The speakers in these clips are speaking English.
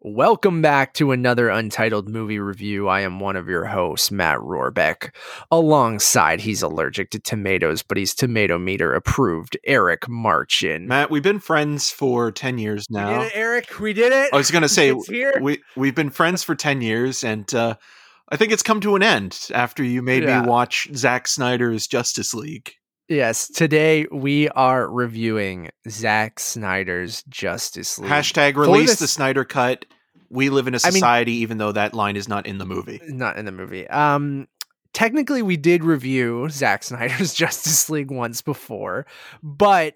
Welcome back to another Untitled Movie Review. I am one of your hosts, Matt Rohrbeck. Alongside, he's allergic to tomatoes, but he's tomato meter approved, Eric Marchin. Matt, we've been friends for 10 years now. We did it, Eric. We did it. I was going to say, here. we, we've been friends for 10 years, and uh, I think it's come to an end after you made Yeah. me watch Zack Snyder's Justice League. Yes, today we are reviewing Zack Snyder's Justice League. Hashtag release this- the Snyder Cut. We live in a I mean- society, even though that line is not in the movie. not in the movie. Um technically we did review Zack Snyder's Justice League once before, but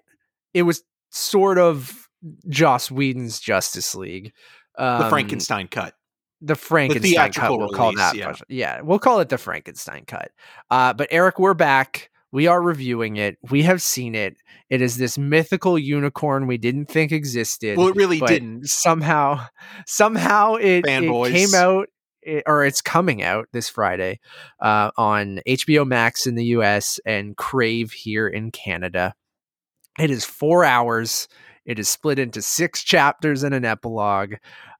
it was sort of Joss Whedon's Justice League. Um, The Frankenstein Cut. the Frankenstein theatrical cut. We'll call that. yeah. yeah, we'll call it the Frankenstein cut. Uh, but Eric, we're back. We are reviewing it. We have seen it. It is this mythical unicorn we didn't think existed Well, it really didn't. somehow somehow it, it came out it, or it's coming out this friday uh, on hbo max in the us and crave here in canada it is four hours it is split into six chapters and an epilogue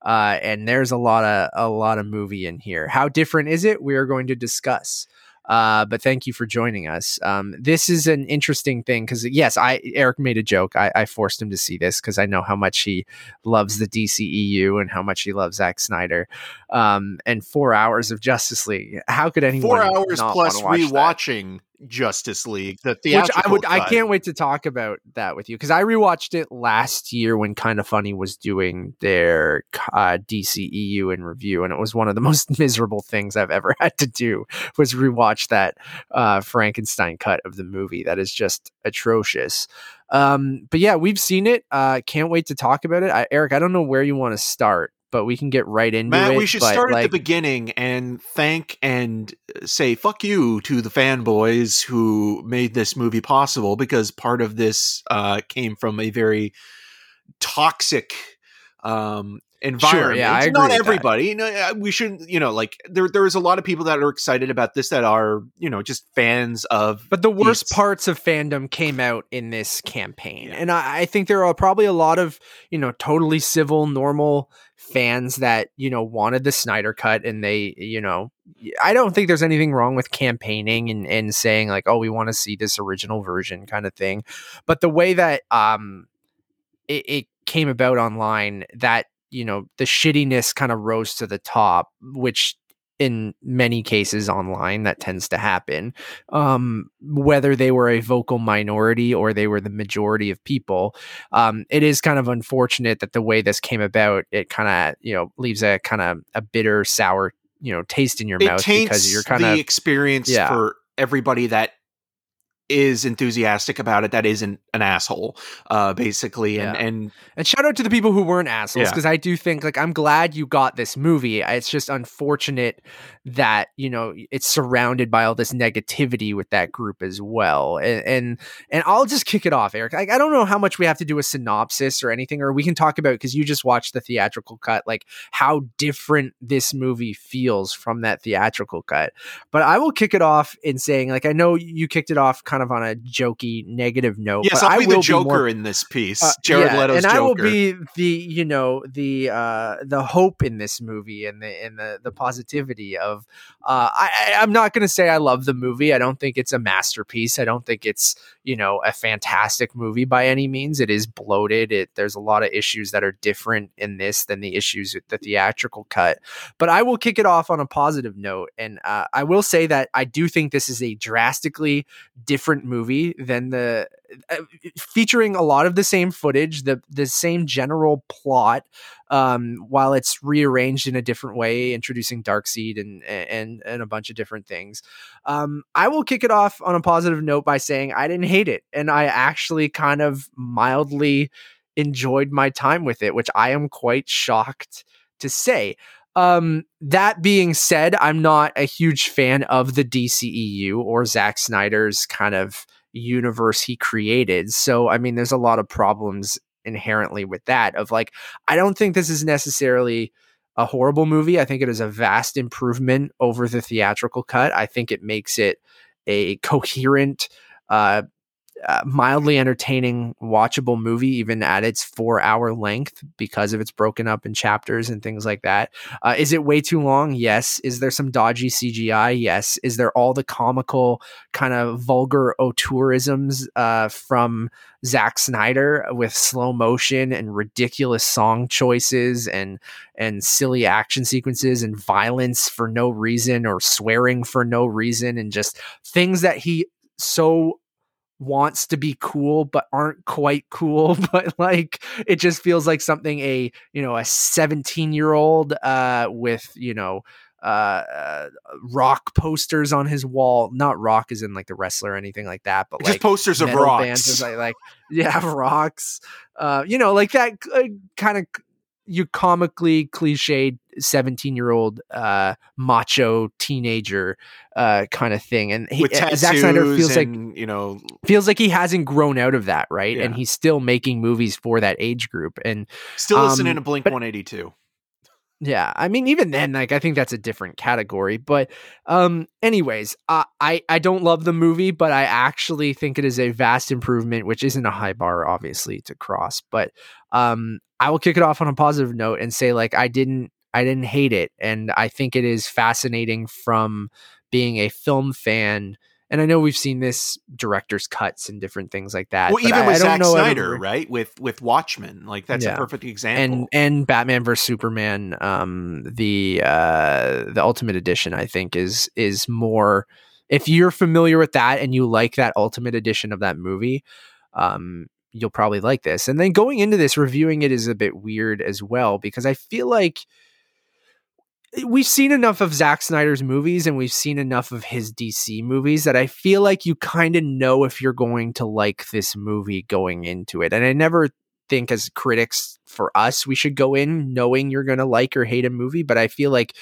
uh, and there's a lot of a lot of movie in here how different is it we are going to discuss uh, but thank you for joining us. Um, this is an interesting thing because yes, I Eric made a joke. I, I forced him to see this because I know how much he loves the DCEU and how much he loves Zack Snyder. Um, and four hours of Justice League. How could anyone Four hours plus wanna that? rewatching Justice League. The Which I would, I can't wait to talk about that with you because I rewatched it last year when Kind of Funny was doing their uh, DCEU in review, and it was one of the most miserable things I've ever had to do was rewatch that uh, Frankenstein cut of the movie. That is just atrocious. Um, but yeah, we've seen it. Uh, can't wait to talk about it. I, Eric, I don't know where you want to start, but we can get right into Matt, it. we should but, start at the beginning and thank and uh, say fuck you to the fanboys who made this movie possible because part of this uh, came from a very toxic um, environment. yeah, I agree Not everybody. You know, uh, we shouldn't. You know, like there there is a lot of people that are excited about this that are you know just fans of. But the worst these- parts of fandom came out in this campaign. Yeah. And I, I think there are probably a lot of, you know, totally civil, normal fans that, you know, wanted the Snyder cut and they, you know, I don't think there's anything wrong with campaigning and, and saying like, oh, we want to see this original version kind of thing. But the way that um it, it came about online, that, you know, the shittiness kind of rose to the top, which in many cases online that tends to happen um, whether they were a vocal minority or they were the majority of people. Um, it is kind of unfortunate that the way this came about, it kind of you know leaves a kind of a bitter, sour you know taste in your it mouth because you're kind of experience Yeah. for everybody that is enthusiastic about it that isn't an asshole uh basically and Yeah. and and shout out to the people who weren't assholes Yeah. because I do think like I'm glad you got this movie. It's just unfortunate that you know it's surrounded by all this negativity with that group as well. And and, and I'll just kick it off, Eric. Like, I don't know how much we have to do a synopsis or anything, or we can talk about because you just watched the theatrical cut, like how different this movie feels from that theatrical cut. But I will kick it off in saying like I know you kicked it off kind of on a jokey negative note. yes but i'll I be will the joker more in this piece uh, jared yeah, leto's and joker I will be the you know the uh the hope in this movie and the and the the positivity of uh I I'm not gonna say I love the movie. I don't think it's a masterpiece. I don't think it's you know a fantastic movie by any means. It is bloated. It there's a lot of issues that are different in this than the issues with the theatrical cut. But I will kick it off on a positive note, and uh, I will say that I do think this is a drastically different movie than the uh, featuring a lot of the same footage, the the same general plot, um, while it's rearranged in a different way, introducing Darkseid and and and a bunch of different things. Um, I will kick it off on a positive note by saying I didn't hate it, and I actually kind of mildly enjoyed my time with it, which I am quite shocked to say. Um, that being said, I'm not a huge fan of the DCEU or Zack Snyder's kind of universe he created. So, I mean, there's a lot of problems inherently with that. Of like, I don't think this is necessarily a horrible movie. I think it is a vast improvement over the theatrical cut. I think it makes it a coherent, uh, uh, mildly entertaining, watchable movie, even at its four hour length, because of its broken up in chapters and things like that. Uh, is it way too long? Yes. Is there some dodgy CGI? Yes. Is there all the comical, kind of vulgar auteurisms uh, from Zack Snyder with slow motion and ridiculous song choices and and silly action sequences and violence for no reason or swearing for no reason and just things that he so wants to be cool but aren't quite cool but like it just feels like something a you know a 17 year old uh with you know uh, uh, rock posters on his wall not rock is in like the wrestler or anything like that but just like posters of rocks. like, like yeah rocks uh you know like that uh, kind of you comically cliched 17 year old uh macho teenager uh kind of thing and he, uh, Zack Snyder feels and, like you know feels like he hasn't grown out of that right Yeah. and he's still making movies for that age group and still listening Um, to Blink but- 182. yeah i mean even then like i think that's a different category but um anyways uh, i i don't love the movie but i actually think it is a vast improvement which isn't a high bar obviously to cross but um i will kick it off on a positive note and say like i didn't i didn't hate it and i think it is fascinating from being a film fan and i know we've seen this director's cuts and different things like that Well, even I, with I don't Zack know Snyder, right? With with Watchmen, like that's Yeah. a perfect example. and and Batman vs Superman, um, the uh, the Ultimate Edition, I think is is more. If you're familiar with that and you like that Ultimate Edition of that movie, um, you'll probably like this. And then going into this, reviewing it is a bit weird as well because I feel like we've seen enough of Zack Snyder's movies and we've seen enough of his DC movies that I feel like you kind of know if you're going to like this movie going into it. And I never think as critics for us we should go in knowing you're going to like or hate a movie, but I feel like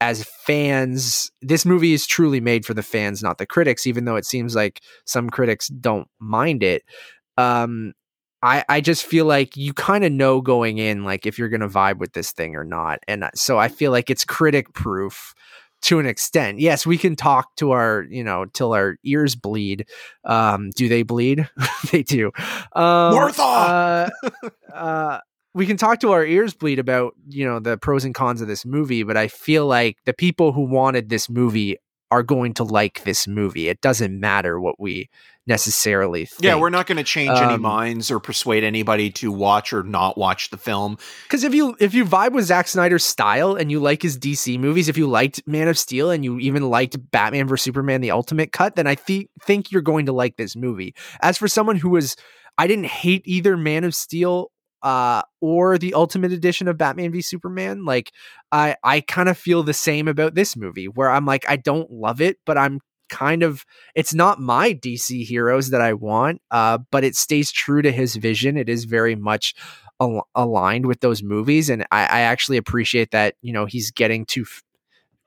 as fans, this movie is truly made for the fans, not the critics, even though it seems like some critics don't mind it. Um, I, I just feel like you kind of know going in like if you're going to vibe with this thing or not and so i feel like it's critic proof to an extent. Yes we can talk to our you know till our ears bleed um do they bleed? They do. Um Martha! uh, uh we can talk to our ears bleed about you know the pros and cons of this movie but i feel like the people who wanted this movie are going to like this movie it doesn't matter what we necessarily think. yeah, we're not going to change any Um, minds or persuade anybody to watch or not watch the film. because if you if you vibe with Zack Snyder's style and you like his DC movies, if you liked Man of Steel and you even liked Batman vs Superman: The Ultimate Cut, then I thi- think you're going to like this movie. As for someone who was, I didn't hate either Man of Steel uh, or the Ultimate Edition of Batman v Superman. Like I I kind of feel the same about this movie, where I'm like I don't love it, but I'm kind of it's not my DC heroes that I want, uh, but it stays true to his vision. It is very much al- aligned with those movies, and I, I actually appreciate that. You know, he's getting to f-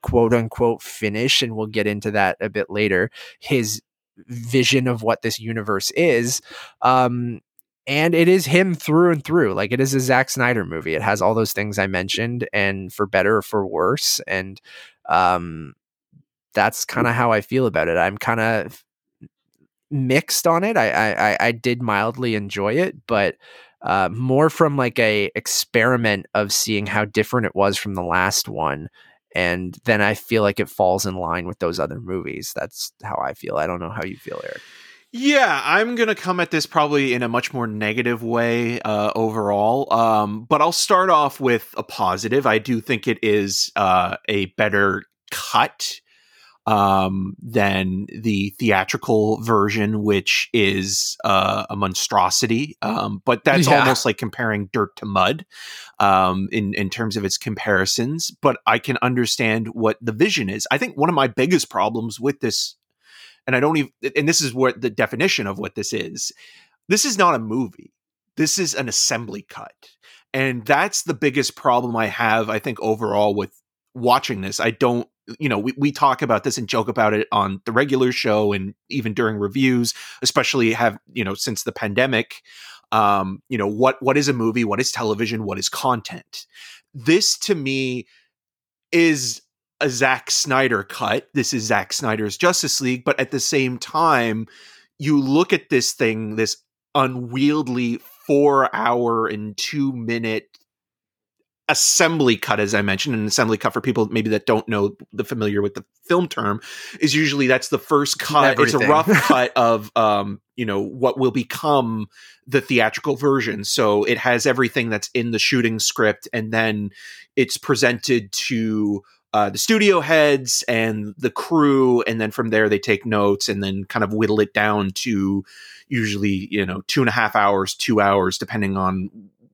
quote unquote finish, and we'll get into that a bit later. His vision of what this universe is. Um, and it is him through and through. Like it is a Zack Snyder movie. It has all those things I mentioned, and for better or for worse. And um, that's kind of how I feel about it. I'm kind of mixed on it. I, I I- did mildly enjoy it, but uh, more from like a experiment of seeing how different it was from the last one. And then I feel like it falls in line with those other movies. That's how I feel. I don't know how you feel, Eric. Yeah, I'm gonna come at this probably in a much more negative way uh, overall. Um, but I'll start off with a positive. I do think it is uh, a better cut um, than the theatrical version, which is uh, a monstrosity. Um, but that's Yeah. almost like comparing dirt to mud um, in in terms of its comparisons. But I can understand what the vision is. I think one of my biggest problems with this, and I don't even, and this is what the definition of what this is. This is not a movie. This is an assembly cut. And that's the biggest problem I have, I think, overall with watching this. I don't you know, we, we talk about this and joke about it on the regular show and even during reviews, especially have, you know, since the pandemic. Um, you know, what what is a movie, what is television, what is content? This to me is a Zack Snyder cut. This is Zack Snyder's Justice League, but at the same time, you look at this thing, this unwieldy four hour and two minute assembly cut as i mentioned an assembly cut for people maybe that don't know the familiar with the film term is usually that's the first cut Everything. it's a rough cut of um you know what will become the theatrical version so it has everything that's in the shooting script and then it's presented to uh, the studio heads and the crew and then from there they take notes and then kind of whittle it down to usually you know two and a half hours two hours depending on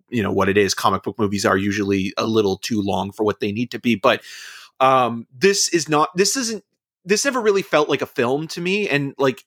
you know what it is. Comic book movies are usually a little too long for what they need to be but um this is not this isn't this never really felt like a film to me and like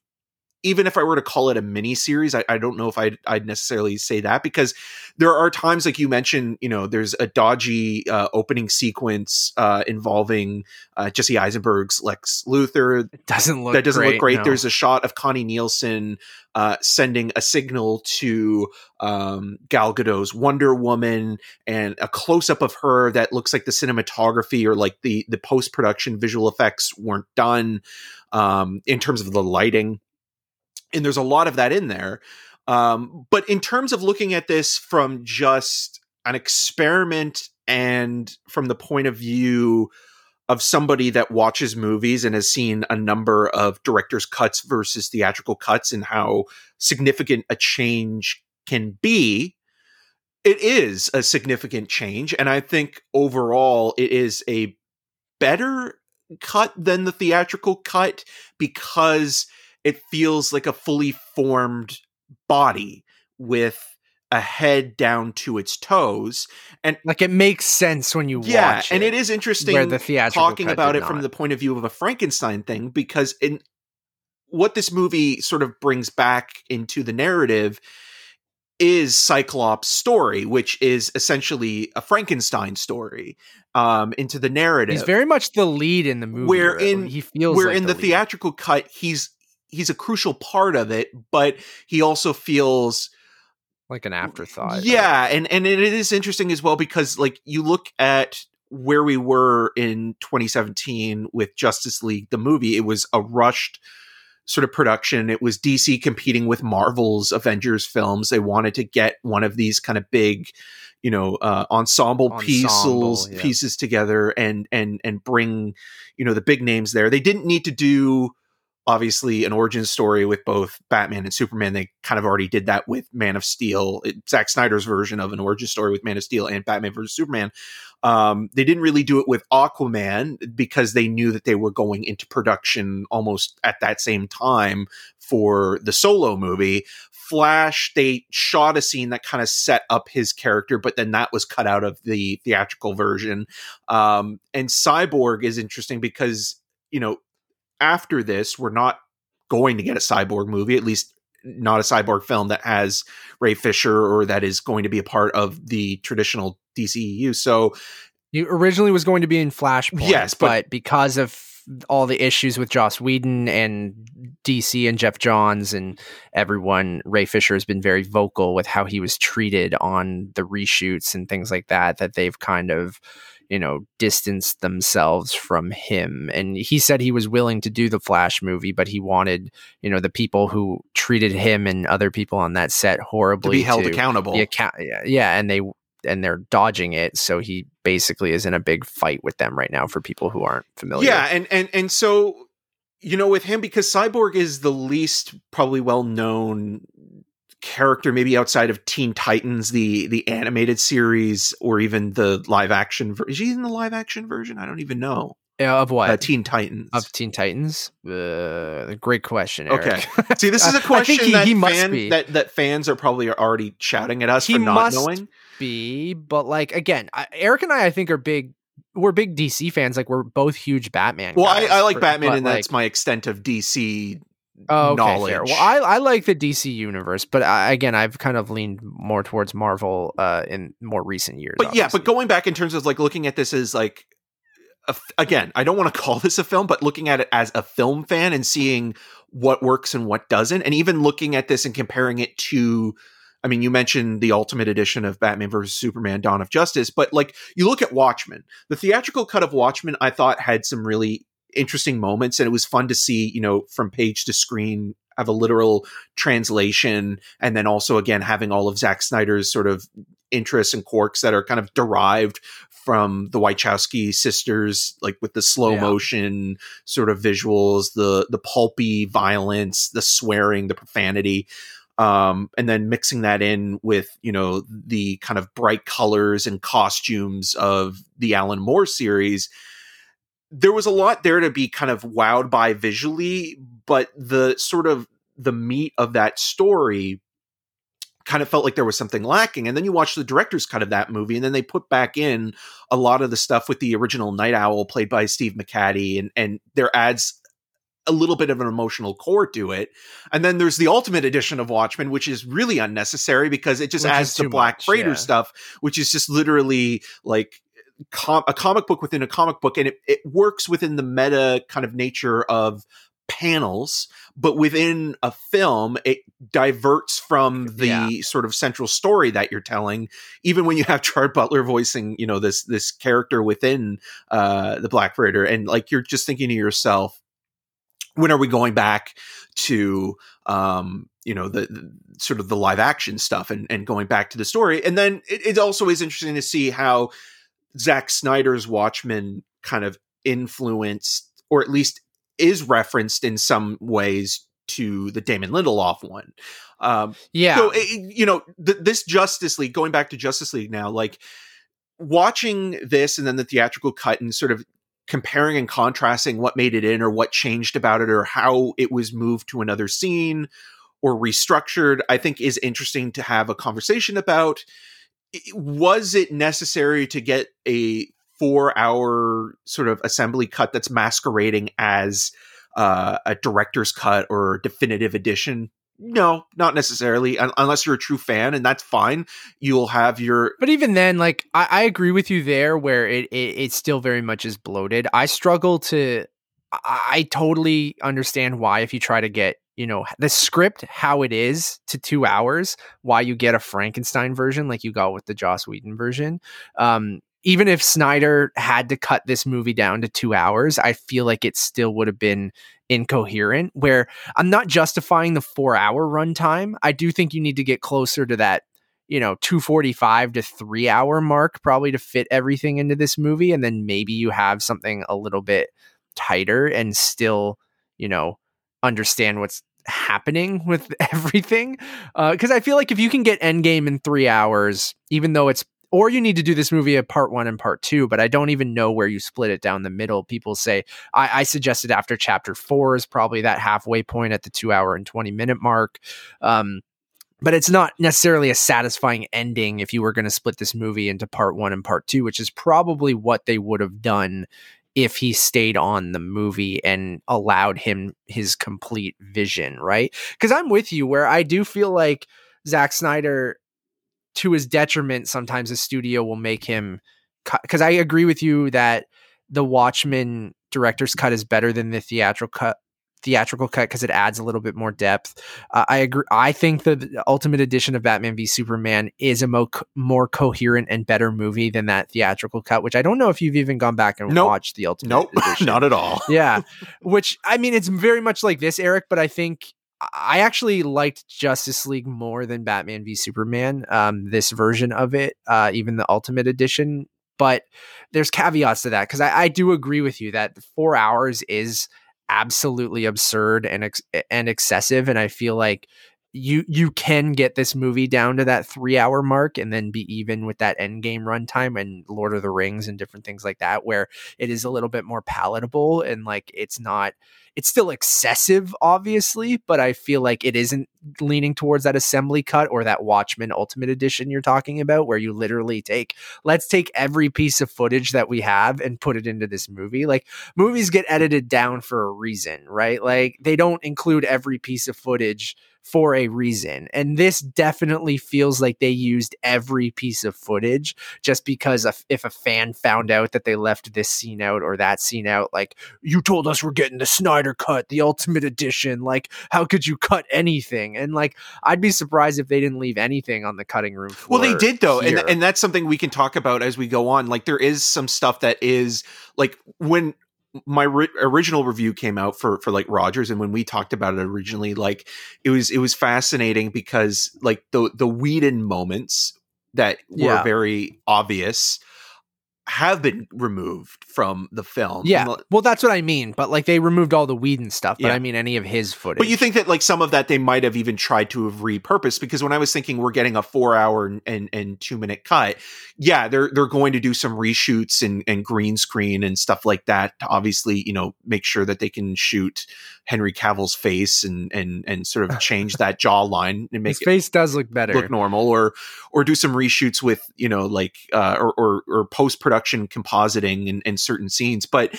even if I were to call it a mini series, I, I don't know if I'd, I'd necessarily say that because there are times, like you mentioned, you know, there's a dodgy uh, opening sequence uh, involving uh, Jesse Eisenberg's Lex Luthor. It doesn't look that doesn't great, look great. no. There's a shot of Connie Nielsen uh, sending a signal to um, Gal Gadot's Wonder Woman, and a close up of her that looks like the cinematography or like the the post production visual effects weren't done um, in terms of the lighting. And there's a lot of that in there. Um, but in terms of looking at this from just an experiment and from the point of view of somebody that watches movies and has seen a number of director's cuts versus theatrical cuts and how significant a change can be, it is a significant change. And I think overall it is a better cut than the theatrical cut because it feels like a fully formed body with a head down to its toes and like it makes sense when you yeah watch it, Yeah, and it is interesting where the theatrical talking about it from the point of view of a frankenstein thing because in what this movie sort of brings back into the narrative is Cyborg's story which is essentially a frankenstein story um into the narrative He's very much the lead in the movie. Where in- he feels where like in the, lead. theatrical cut he's he's a crucial part of it but he also feels like an afterthought. yeah and and it is interesting as well because like you look at where we were in 2017 with justice league the movie it was a rushed sort of production it was dc competing with marvel's avengers films they wanted to get one of these kind of big you know uh, ensemble, Ensemble, pieces yeah. pieces together and and and bring you know the big names there they didn't need to do obviously an origin story with both Batman and Superman. They kind of already did that with Man of Steel, it, Zack Snyder's version of an origin story with Man of Steel and Batman versus Superman. Um, they didn't really do it with Aquaman because they knew that they were going into production almost at that same time for the solo movie. Flash, they shot a scene that kind of set up his character, but then that was cut out of the theatrical version. Um, and Cyborg is interesting because, you know, after this, we're not going to get a cyborg movie, at least not a cyborg film that has Ray Fisher or that is going to be a part of the traditional DCEU. So, He originally was going to be in Flashpoint. Yes, but- but, because of all the issues with Joss Whedon and DC and Geoff Johns and everyone, Ray Fisher has been very vocal with how he was treated on the reshoots and things like that, that they've kind of, you know, distanced themselves from him. And he said he was willing to do the Flash movie, but he wanted, you know, the people who treated him and other people on that set horribly to be held to accountable. the account yeah, yeah and they and they're dodging it so he basically is in a big fight with them right now for people who aren't familiar Yeah, and and and so you know with him because Cyborg is the least probably well known character maybe outside of Teen Titans the the animated series or even the live action ver- is he in the live action version I don't even know Yeah, of what uh, Teen Titans of teen titans uh, great question Eric. Okay. See, this is a I think question he- that, he must fan- that that fans are probably already shouting at us He for not must knowing. be but like again I, eric and i i think are big we're big dc fans like we're both huge batman Well, I, I like for- Batman, and like, that's my extent of DC Oh, okay, knowledge. fair. Well, I, I like the DC universe, but I, again, I've kind of leaned more towards Marvel uh, in more recent years. but yeah, but going back in terms of like looking at this as like again, I don't want to call this a film, but looking at it as a film fan and seeing what works and what doesn't, and even looking at this and comparing it to. I mean, you mentioned the ultimate edition of Batman versus Superman: Dawn of Justice, but like you look at Watchmen, the theatrical cut of Watchmen, I thought had some really interesting moments, and it was fun to see, you know, from page to screen have a literal translation, and then also again having all of Zack Snyder's sort of interests and quirks that are kind of derived from the Wachowski sisters, like with the slow yeah. motion sort of visuals, the the pulpy violence, the swearing, the profanity um, and then mixing that in with you know the kind of bright colors and costumes of the Alan Moore series, there was a lot there to be kind of wowed by visually, but the sort of the meat of that story kind of felt like there was something lacking. And then you watch the director's cut of that movie, and then they put back in a lot of the stuff with the original Night Owl played by Steve McHattie, and and there adds a little bit of an emotional core to it. And then there's the ultimate edition of Watchmen, which is really unnecessary because it just which adds the Black Freighter yeah. stuff, which is just literally like com- a comic book within a comic book. And it, it works within the meta kind of nature of panels, but within a film, it diverts from the yeah. sort of central story that you're telling. Even when you have Gerard Butler voicing, you know, this this character within uh, the Black Freighter, and like you're just thinking to yourself, when are we going back to um, you know the, the, sort of the live action stuff and, and going back to the story and then it, it also is interesting to see how Zack Snyder's Watchmen kind of influenced or at least is referenced in some ways to the Damon Lindelof one. Um, yeah. So, it, you know, th- this Justice League, going back to Justice League now, like watching this and then the theatrical cut and sort of comparing and contrasting what made it in or what changed about it or how it was moved to another scene or restructured, I think is interesting to have a conversation about. Was it necessary to get a four hour sort of assembly cut that's masquerading as uh, a director's cut or definitive edition? No, not necessarily, unless you're a true fan, and that's fine. You'll have your. But even then, like I, I agree with you there, where it, it it still very much is bloated. I struggle to. I totally understand why if you try to get you know the script how it is to two hours, why you get a Frankenstein version like you got with the Joss Whedon version. Um, even if Snyder had to cut this movie down to two hours, I feel like it still would have been incoherent. Where I'm not justifying the four hour runtime. I do think you need to get closer to that, you know, 245 to three hour mark, probably to fit everything into this movie. And then maybe you have something a little bit tighter and still, you know, understand what's happening with everything. Because uh, I feel like if you can get Endgame in three hours, even though it's or you need to do this movie a part one and part two, but I don't even know where you split it down the middle. People say I, I suggested after chapter four is probably that halfway point at the two hour and 20 minute mark. Um, but it's not necessarily a satisfying ending if you were going to split this movie into part one and part two, which is probably what they would have done if he stayed on the movie and allowed him his complete vision, right? Because I'm with you where I do feel like Zack Snyder to his detriment, sometimes the studio will make him because I agree with you that the Watchmen director's cut is better than the theatrical cut theatrical cut because it adds a little bit more depth. Uh, I agree. I think the ultimate edition of Batman v Superman is a mo- more coherent and better movie than that theatrical cut, which I don't know if you've even gone back and nope. watched the ultimate. Nope, not at all. yeah, which I mean, it's very much like this, Eric. But I think I actually liked Justice League more than Batman v Superman. Um, this version of it, uh, even the Ultimate Edition. But there's caveats to that because I, I, do agree with you that four hours is absolutely absurd and ex- and excessive, and I feel like you you can get this movie down to that three hour mark and then be even with that end game runtime and Lord of the Rings and different things like that, where it is a little bit more palatable and like it's not it's still excessive, obviously, but I feel like it isn't leaning towards that assembly cut or that Watchmen Ultimate Edition you're talking about, where you literally take, let's take every piece of footage that we have and put it into this movie. Like movies get edited down for a reason, right? Like they don't include every piece of footage for a reason. And this definitely feels like they used every piece of footage just because if a fan found out that they left this scene out or that scene out, like, you told us we're getting the Snyder cut, the ultimate edition. Like, how could you cut anything? And like, I'd be surprised if they didn't leave anything on the cutting room Well, they did though. And, and that's something we can talk about as we go on. Like, there is some stuff that is like when my ri- original review came out for for like Rogers, and when we talked about it originally, like it was it was fascinating because like the the Whedon moments that were Yeah. very obvious have been removed from the film. Yeah. And, Well, that's what I mean. But like they removed all the Whedon stuff. But Yeah. I mean any of his footage. But you think that like some of that they might have even tried to have repurposed because when I was thinking we're getting a four hour and, and, and two minute cut, yeah, they're they're going to do some reshoots and, and green screen and stuff like that to obviously, you know, make sure that they can shoot Henry Cavill's face and and and sort of change that jawline and make his face does look better. look normal or or do some reshoots with you know like uh or or, or post production compositing in, in certain scenes but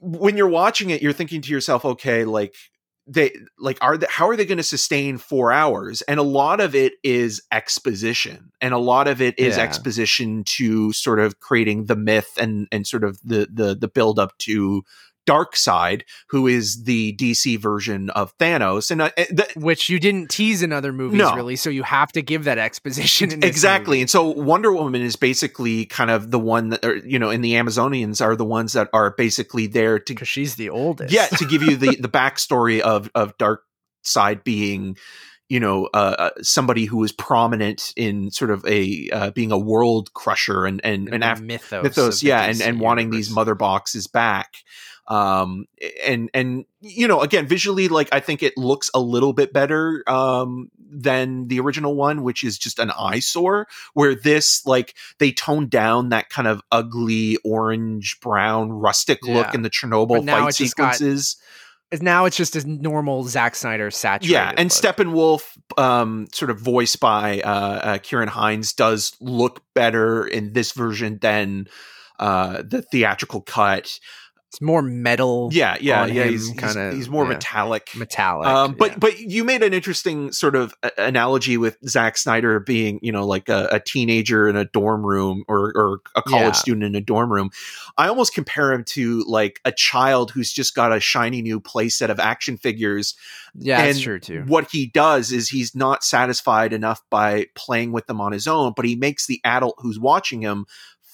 when you're watching it you're thinking to yourself okay like they like are they, how are they going to sustain four hours and a lot of it is exposition and a lot of it is Yeah. exposition to sort of creating the myth and and sort of the the the build up to Darkseid who is the dc version of thanos and uh, th- which you didn't tease in other movies No. really, so you have to give that exposition in exactly movie. and so wonder woman is basically kind of the one that or, you know and the amazonians are the ones that are basically there to because she's the oldest. yeah to give you the the backstory of of dark side being you know uh, uh, somebody who is prominent in sort of a uh, being a world crusher and and In and the af- mythos, mythos yeah and and wanting these mother boxes back um and and you know again visually like i think it looks a little bit better um than the original one which is just an eyesore where this like they toned down that kind of ugly orange brown rustic look in the chernobyl fight it's just got sequences now it's just a normal Zack Snyder saturated. yeah and look. steppenwolf um sort of voiced by uh, uh Ciarán Hinds does look better in this version than uh the theatrical cut It's more metal. yeah yeah yeah he's, he's, kinda, he's more yeah. metallic metallic. um, but yeah. but you made an interesting sort of analogy with Zack Snyder being you know like a, a teenager in a dorm room or or a college Yeah. student in a dorm room. I almost compare him to like a child who's just got a shiny new playset of action figures. yeah, that's true too. What he does is he's not satisfied enough by playing with them on his own, but he makes the adult who's watching him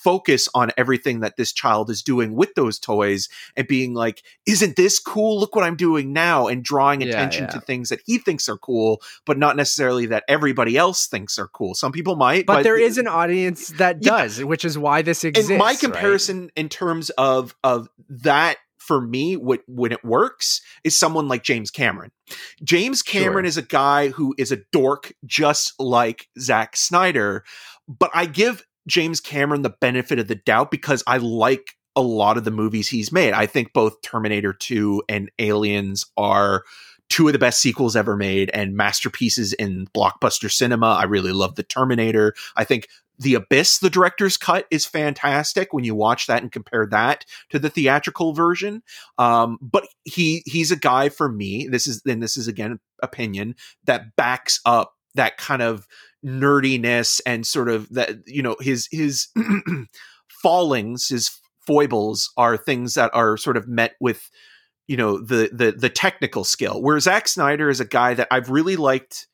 focus on everything that this child is doing with those toys and being like isn't this cool look what i'm doing now and drawing attention yeah. to things that he thinks are cool but not necessarily that everybody else thinks are cool some people might But, there is an audience that Yeah. does, which is why this exists. in my right? comparison in terms of of that for me what when it works is someone like James Cameron. James Cameron Sure. is a guy who is a dork just like Zack Snyder, but I give James Cameron the benefit of the doubt because I like a lot of the movies he's made. I think both Terminator 2 and Aliens are two of the best sequels ever made and masterpieces in blockbuster cinema. I really love The Terminator. I think The Abyss, the director's cut, is fantastic when you watch that and compare that to the theatrical version. Um, but he he's a guy for me. This is and this is again opinion that backs up that kind of nerdiness and sort of that you know his his fallings, his foibles are things that are sort of met with you know the the the technical skill. Where Zack Snyder is a guy that I've really liked.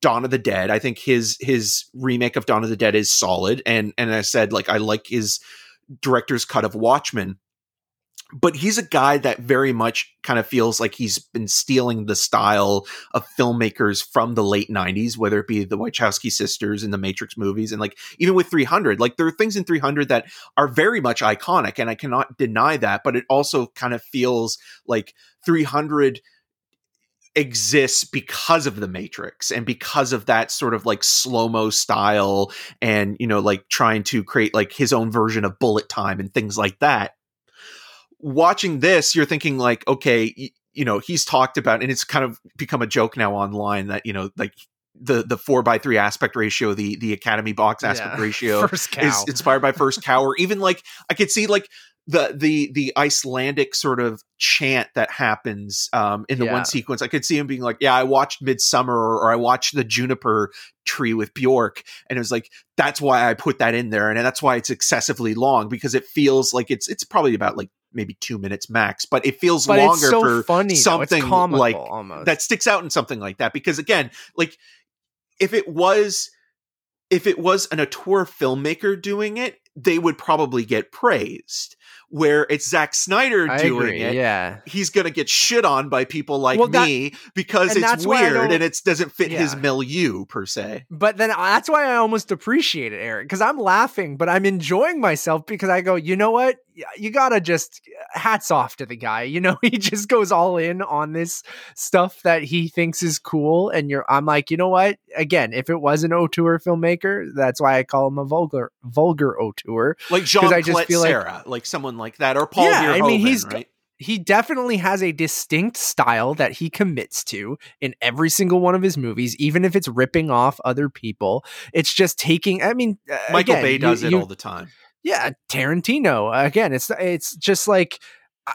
Dawn of the Dead. I think his his remake of Dawn of the Dead is solid, and and I said like I like his director's cut of Watchmen. But he's a guy that very much kind of feels like he's been stealing the style of filmmakers from the late 90s, whether it be the Wachowski sisters in the Matrix movies and like even with 300. Like there are things in 300 that are very much iconic, and I cannot deny that, but it also kind of feels like 300 exists because of the matrix and because of that sort of like slow-mo style and you know like trying to create like his own version of bullet time and things like that watching this you're thinking like okay you know he's talked about and it's kind of become a joke now online that you know like the the four by three aspect ratio the the academy box aspect Yeah. ratio is inspired by first cow or even like i could see like the the the icelandic sort of chant that happens um in the Yeah. one sequence i could see him being like yeah i watched Midsommar or, or i watched the juniper tree with bjork and it was like that's why i put that in there and that's why it's excessively long because it feels like it's it's probably about like maybe two minutes max but it feels but longer so for funny. something comical, like almost. that sticks out in something like that because again like if it was if it was an auteur filmmaker doing it, they would probably get praised. Where it's Zack Snyder I doing agree. it, Yeah. he's gonna get shit on by people like Well, that- me because it's that's why I weird and it doesn't fit his milieu per se. But then that's why I almost appreciate it, Eric, because I'm laughing, but I'm enjoying myself because I go, you know what? You gotta just hats off to the guy. You know, he just goes all in on this stuff that he thinks is cool. And you're, I'm like, you know what? Again, if it was an auteur filmmaker, that's why I call him a vulgar, vulgar auteur. Like Jean I just feel like- like someone like that, or Paul Yeah, I mean, he's- right? he definitely has a distinct style that he commits to in every single one of his movies, even if it's ripping off other people. It's just taking. I mean, uh, Michael again, Bay you- does it you- all the time. Yeah, Tarantino. Again, it's it's just like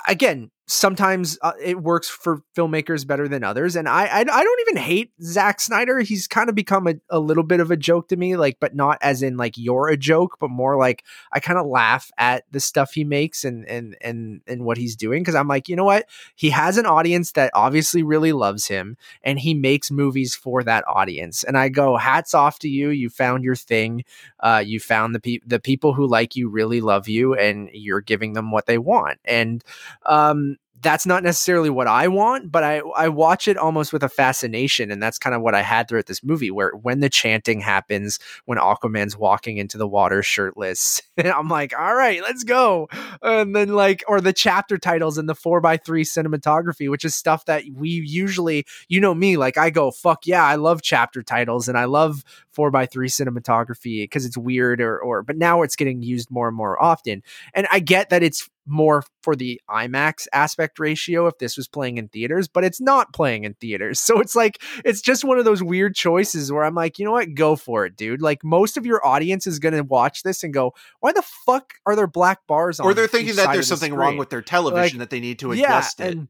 again. Sometimes uh, it works for filmmakers better than others, and I, I I don't even hate Zack Snyder. He's kind of become a, a little bit of a joke to me, like, but not as in like you're a joke, but more like I kind of laugh at the stuff he makes and and and and what he's doing because I'm like, you know what? He has an audience that obviously really loves him, and he makes movies for that audience. And I go, hats off to you. You found your thing. Uh, you found the pe- the people who like you really love you, and you're giving them what they want. And um, that's not necessarily what I want, but I I watch it almost with a fascination, and that's kind of what I had throughout this movie. Where when the chanting happens, when Aquaman's walking into the water shirtless, I'm like, all right, let's go. And then like, or the chapter titles and the four by three cinematography, which is stuff that we usually, you know me, like I go, fuck yeah, I love chapter titles and I love four by three cinematography because it's weird or or, but now it's getting used more and more often. And I get that it's more for the IMAX aspect ratio if this was playing in theaters, but it's not playing in theaters. So it's like it's just one of those weird choices where I'm like, you know what, go for it, dude. Like most of your audience is gonna watch this and go, why the fuck are there black bars on? Or they're thinking that there's the something wrong with their television that they need to adjust it. and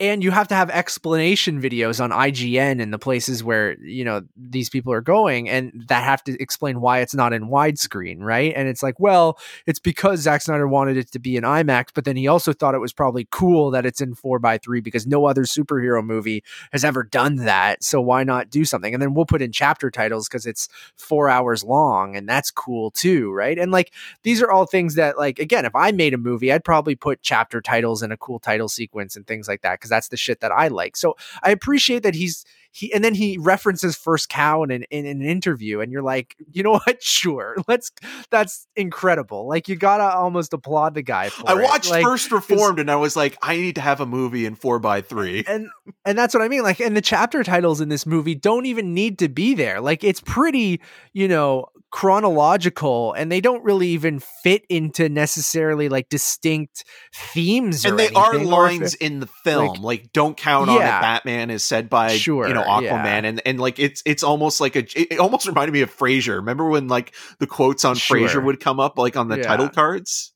and you have to have explanation videos on IGN and the places where you know these people are going, and that have to explain why it's not in widescreen, right? And it's like, well, it's because Zack Snyder wanted it to be in IMAX, but then he also thought it was probably cool that it's in four by three because no other superhero movie has ever done that. So why not do something? And then we'll put in chapter titles because it's four hours long, and that's cool too, right? And like these are all things that like again if i made a movie i'd probably put chapter titles and a cool title sequence and things like that because that's the shit that i like. So i appreciate that he's he and then he references first cow in an, in an interview and you're like you know what sure let's that's incredible like you gotta almost applaud the guy for I watched Like, First Reformed and I was like, I need to have a movie in four by three. and and that's what I mean. Like, and the chapter titles in this movie don't even need to be there. Like, it's pretty, you know, chronological, and they don't really even fit into necessarily like distinct themes. And they are anything, if lines in the film. Like, don't count on it. Batman is said by Sure, you know yeah. Aquaman, and and like it's it's almost like a it, it almost reminded me of Frasier. Remember when like the quotes on Sure. Frasier would come up like on the Yeah. title cards?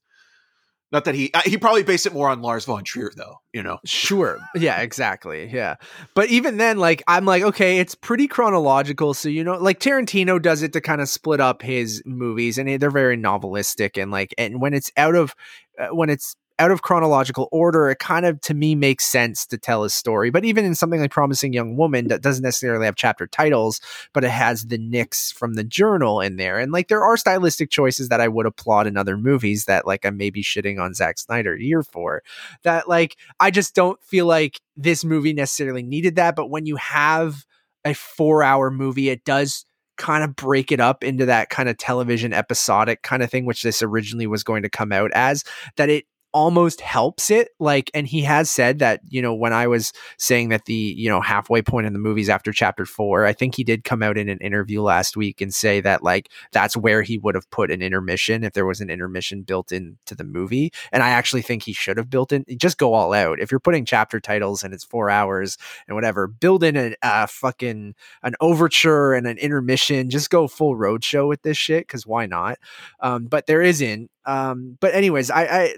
Not that he uh, he probably based it more on Lars von Trier though. You know, Sure. Yeah, exactly. Yeah. But even then, like, I'm like, okay, it's pretty chronological. So, you know, like Tarantino does it to kind of split up his movies and they're very novelistic. And like, and when it's out of, uh, when it's, out of chronological order, it kind of to me makes sense to tell a story. But even in something like Promising Young Woman, that doesn't necessarily have chapter titles, but it has the nicks from the journal in there. And like there are stylistic choices that I would applaud in other movies that like I'm maybe shitting on Zack Snyder year for. That like I just don't feel like this movie necessarily needed that. But when you have a four hour movie, it does kind of break it up into that kind of television episodic kind of thing, which this originally was going to come out as, that it almost helps it like and he has said that you know when i was saying that the you know halfway point in the movies after chapter 4 i think he did come out in an interview last week and say that like that's where he would have put an intermission if there was an intermission built into the movie. And i actually think he should have built in just go all out. If you're putting chapter titles and it's 4 hours and whatever build in a uh, fucking an overture and an intermission. Just go full roadshow with this shit cuz why not? Um but there isn't. Um but anyways i I-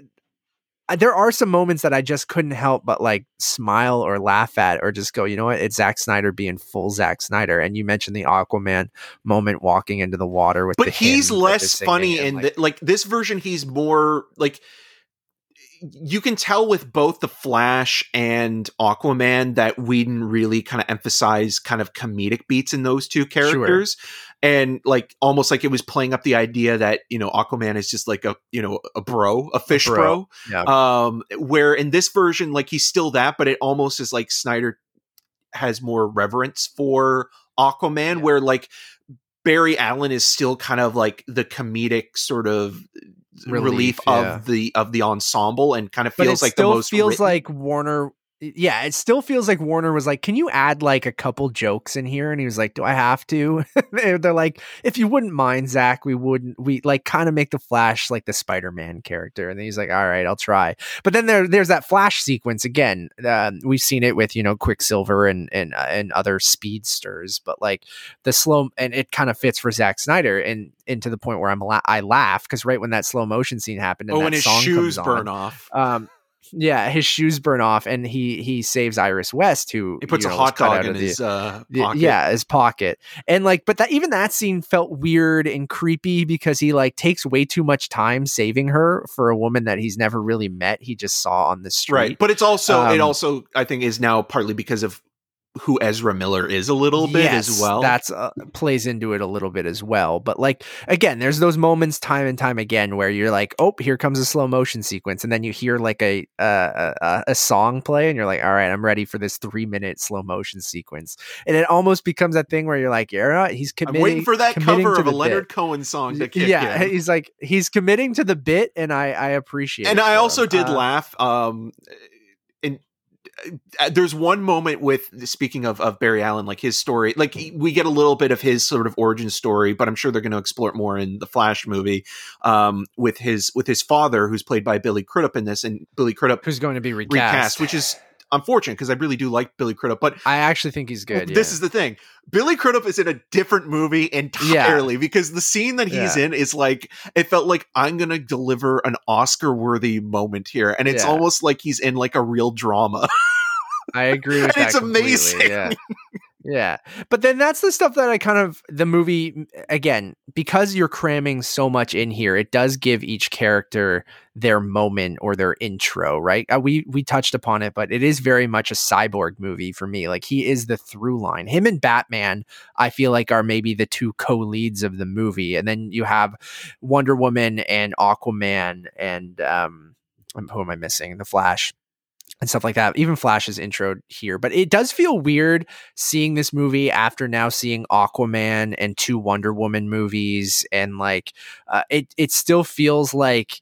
there are some moments that I just couldn't help but like smile or laugh at or just go, you know what? It's Zack Snyder being full Zack Snyder. And you mentioned the Aquaman moment walking into the water with but the he's hymn that they're less funny and, in like, the, like this version. He's more like you can tell with both the Flash and Aquaman that Whedon really kind of emphasized kind of comedic beats in those two characters. Sure. And like almost like it was playing up the idea that, you know, Aquaman is just like a, you know, a bro, a fish a bro. bro. Yeah. Um, where in this version, like he's still that, but it almost is like Snyder has more reverence for Aquaman, yeah. where like Barry Allen is still kind of like the comedic sort of relief, relief yeah. of the of the ensemble and kind of feels like the most feels like Warner yeah, it still feels like Warner was like, "Can you add like a couple jokes in here?" And he was like, "Do I have to?" They're like, "If you wouldn't mind, Zack, we wouldn't. We like kind of make the Flash like the Spider Man character." And he's like, "All right, I'll try." But then there, there's that Flash sequence again. Uh, we've seen it with you know Quicksilver and and uh, and other speedsters, but like the slow and it kind of fits for Zack Snyder and and to the point where I'm la- I laugh because right when that slow motion scene happened, and oh, when his shoes burn on, off. Um, yeah, his shoes burn off, and he he saves Iris West, who he puts a know, hot dog in the, his uh, pocket. Yeah, his pocket, and like, but that even that scene felt weird and creepy because he like takes way too much time saving her for a woman that he's never really met. He just saw on the street, right? But it's also um, it also I think is now partly because of who Ezra Miller is a little bit yes, as well. That's uh, plays into it a little bit as well. But like again, there's those moments time and time again where you're like, oh, here comes a slow motion sequence, and then you hear like a a, a song play, and you're like, all right, I'm ready for this three minute slow motion sequence, and it almost becomes that thing where you're like, yeah, he's committing. I'm waiting for that cover of a Leonard bit. Cohen song to kick yeah, in. he's like he's committing to the bit, and I I appreciate. It. And I also did uh, laugh. Um, there's one moment with speaking of of Barry Allen, like his story, like we get a little bit of his sort of origin story, but I'm sure they're going to explore it more in the Flash movie um, with his with his father, who's played by Billy Crudup in this, and Billy Crudup who's going to be recast, recast which is unfortunate because I really do like Billy Crudup, but I actually think he's good. This is the thing. Billy Crudup is in a different movie entirely yeah. because the scene that he's yeah. in is like it felt like I'm gonna deliver an Oscar worthy moment here, and it's yeah. almost like he's in like a real drama. I agree with and that. It's amazing. Yeah. Yeah. But then that's the stuff that I kind of the movie again, because you're cramming so much in here, it does give each character their moment or their intro, right? Uh, we we touched upon it, but it is very much a cyborg movie for me. Like he is the through line. Him and Batman, I feel like are maybe the two co-leads of the movie. And then you have Wonder Woman and Aquaman and um who am I missing? The Flash and stuff like that. Even Flash's intro here, but it does feel weird seeing this movie after now seeing Aquaman and two Wonder Woman movies, and like uh, it. It still feels like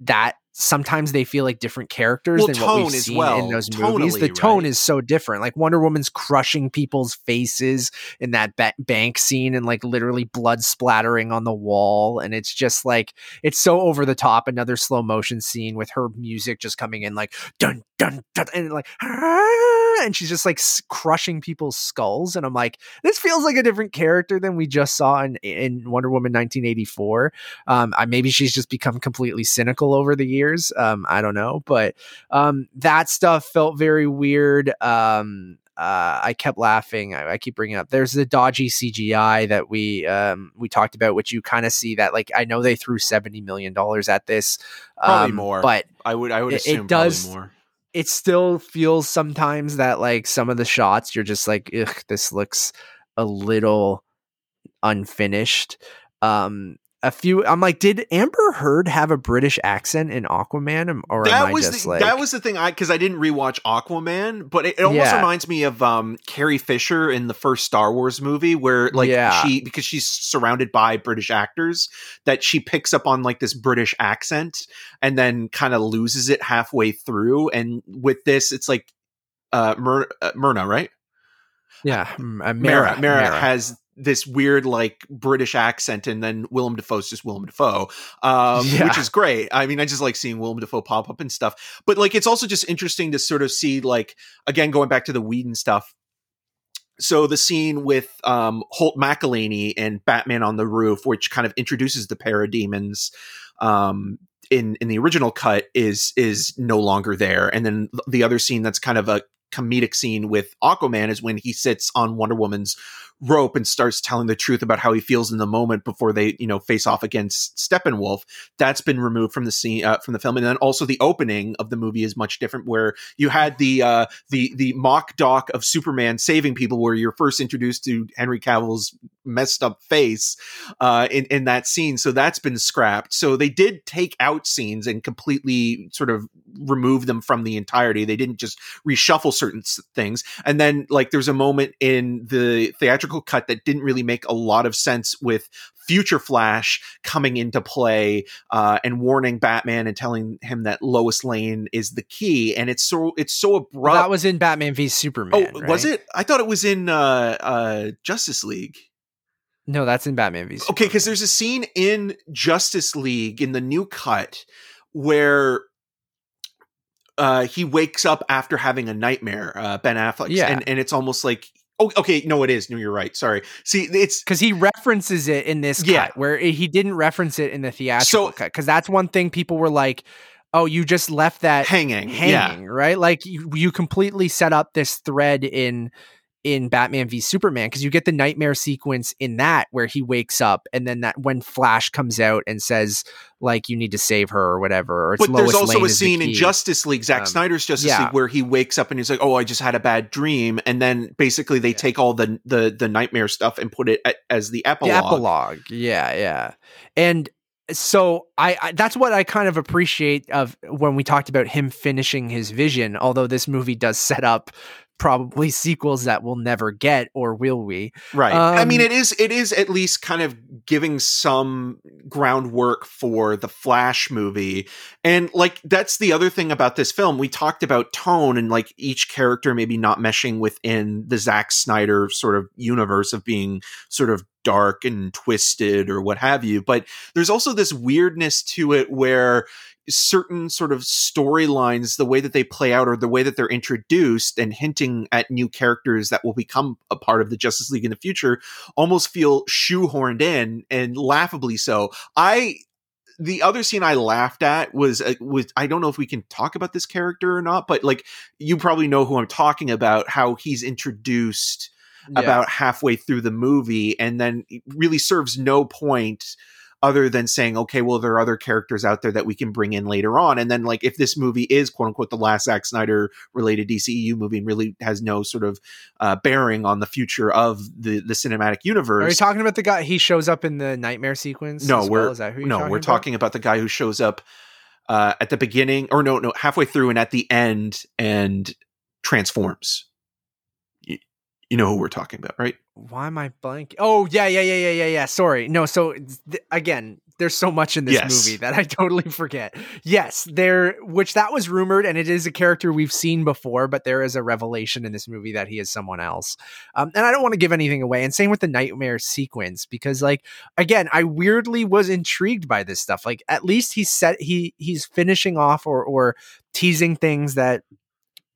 that sometimes they feel like different characters well, than what we've seen well. in those Tonally, movies. The tone right? is so different. Like Wonder Woman's crushing people's faces in that ba- bank scene and like literally blood splattering on the wall. And it's just like, it's so over the top. Another slow motion scene with her music just coming in like dun, dun, dun, and like, and she's just like crushing people's skulls. And I'm like, this feels like a different character than we just saw in, in Wonder Woman 1984. Um, I, maybe she's just become completely cynical over the years. Um, I don't know, but um, that stuff felt very weird. Um, uh, I kept laughing. I, I, keep bringing up. There's the dodgy CGI that we um, we talked about, which you kind of see that. Like I know they threw seventy million dollars at this, probably um, more, but I would I would assume it does. more it still feels sometimes that like some of the shots you're just like, ugh, this looks a little unfinished. Um, a few i'm like did amber heard have a british accent in aquaman or that was the, like... that was the thing i because i didn't rewatch aquaman but it, it almost yeah. reminds me of um carrie fisher in the first star wars movie where like yeah. she because she's surrounded by british actors that she picks up on like this british accent and then kind of loses it halfway through and with this it's like uh, Myr- uh myrna right yeah, uh, Mara, Mara, Mara has this weird like British accent, and then Willem Dafoe's just Willem Dafoe, um, yeah. which is great. I mean, I just like seeing Willem Dafoe pop up and stuff. But like, it's also just interesting to sort of see like again going back to the Whedon stuff. So the scene with um, Holt McCallany and Batman on the roof, which kind of introduces the parademons. Um, in in the original cut is is no longer there and then the other scene that's kind of a comedic scene with Aquaman is when he sits on Wonder Woman's rope and starts telling the truth about how he feels in the moment before they, you know, face off against Steppenwolf. That's been removed from the scene uh, from the film, and then also the opening of the movie is much different, where you had the uh, the the mock doc of Superman saving people, where you're first introduced to Henry Cavill's messed up face uh, in in that scene. So that's been scrapped. So they did take out scenes and completely sort of remove them from the entirety. They didn't just reshuffle certain things. And then like there's a moment in the theatrical cut that didn't really make a lot of sense with future flash coming into play uh, and warning batman and telling him that lois lane is the key and it's so it's so abrupt well, that was in batman v superman oh right? was it i thought it was in uh, uh, justice league no, that's in Batman v Superman. Okay, because there's a scene in Justice League in the new cut where uh, he wakes up after having a nightmare, uh, Ben Affleck. Yeah. And, and it's almost like, oh, okay, no, it is. No, you're right. Sorry. See, it's because he references it in this yeah. cut where he didn't reference it in the theatrical so, cut. Because that's one thing people were like, oh, you just left that hanging, hanging, yeah. right? Like you, you completely set up this thread in in Batman v Superman because you get the nightmare sequence in that where he wakes up and then that when Flash comes out and says like you need to save her or whatever. Or but Lois there's also Lane a scene in Justice League, Zack um, Snyder's Justice yeah. League, where he wakes up and he's like, "Oh, I just had a bad dream," and then basically they yeah. take all the the the nightmare stuff and put it at, as the epilogue. The epilogue, yeah, yeah, and so I, I, that's what I kind of appreciate of when we talked about him finishing his vision. Although this movie does set up probably sequels that we'll never get or will we? Right. Um, i mean um, it is it is at least kind of giving some groundwork for the flash movie. And like that's the other thing about this film. We talked about tone and like each character maybe not meshing within the Zack Snyder sort of universe of being sort of dark and twisted or what have you. But there's also this weirdness to it where certain sort of storylines, the way that they play out or the way that they're introduced and hinting at new characters that will become a part of the Justice League in the future almost feel shoehorned in and laughably so. I the other scene I laughed at was uh, was I don't know if we can talk about this character or not, but like you probably know who I'm talking about. How he's introduced yeah. about halfway through the movie, and then really serves no point other than saying, okay, well, there are other characters out there that we can bring in later on. And then, like, if this movie is quote unquote the last Zack Snyder related DCEU movie and really has no sort of uh, bearing on the future of the, the cinematic universe. Are you talking about the guy? He shows up in the nightmare sequence? No, we're, well? no, we're about? talking about the guy who shows up uh, at the beginning or no, no, halfway through and at the end and transforms. You, know who we're talking about, right? why am I blank? Oh yeah, yeah, yeah, yeah, yeah, yeah. Sorry. No, so th- again, there's so much in this yes. movie that I totally forget. Yes, there which that was rumored and it is a character we've seen before, but there is a revelation in this movie that he is someone else. Um, and I don't want to give anything away. And same with the nightmare sequence because like again, I weirdly was intrigued by this stuff. Like at least he's set he he's finishing off or or teasing things that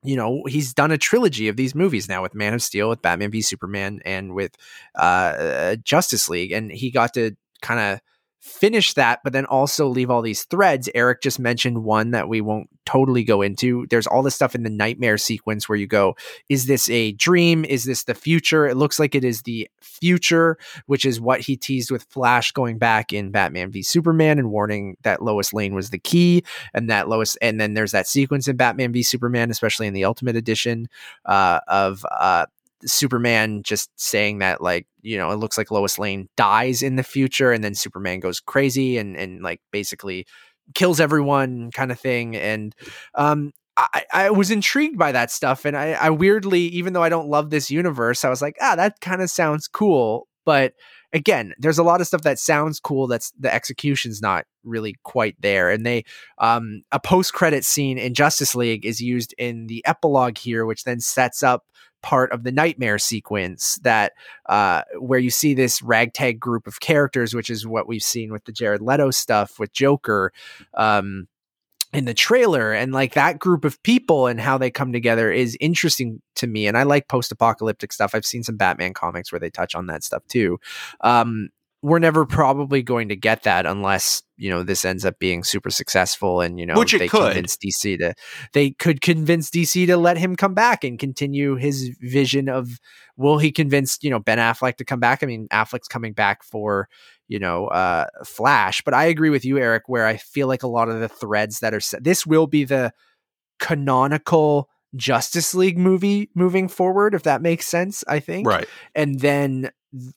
you know he's done a trilogy of these movies now with Man of Steel, with Batman v Superman, and with uh, Justice League, and he got to kind of finish that, but then also leave all these threads. Eric just mentioned one that we won't totally go into. There's all this stuff in the nightmare sequence where you go, is this a dream? Is this the future? It looks like it is the future, which is what he teased with Flash going back in Batman v Superman and warning that Lois Lane was the key and that Lois, and then there's that sequence in Batman v Superman, especially in the Ultimate Edition uh, of uh, Superman just saying that like you know it looks like Lois Lane dies in the future and then Superman goes crazy and and like basically kills everyone kind of thing and um I, I was intrigued by that stuff and I, I weirdly even though I don't love this universe I was like ah that kind of sounds cool but again there's a lot of stuff that sounds cool that's the execution's not really quite there and they um a post credit scene in Justice League is used in the epilogue here which then sets up part of the nightmare sequence that uh, where you see this ragtag group of characters, which is what we've seen with the Jared Leto stuff with Joker. Um, in the trailer and like that group of people and how they come together is interesting to me and i like post-apocalyptic stuff. I've seen some batman comics where they touch on that stuff too. Um, we're never probably going to get that unless you know this ends up being super successful and you know Which it they could. convince DC to they could convince DC to let him come back and continue his vision of will he convince you know Ben Affleck to come back? I mean Affleck's coming back for you know uh Flash but I agree with you Eric where I feel like a lot of the threads that are set this will be the canonical Justice League movie moving forward if that makes sense I think Right. and then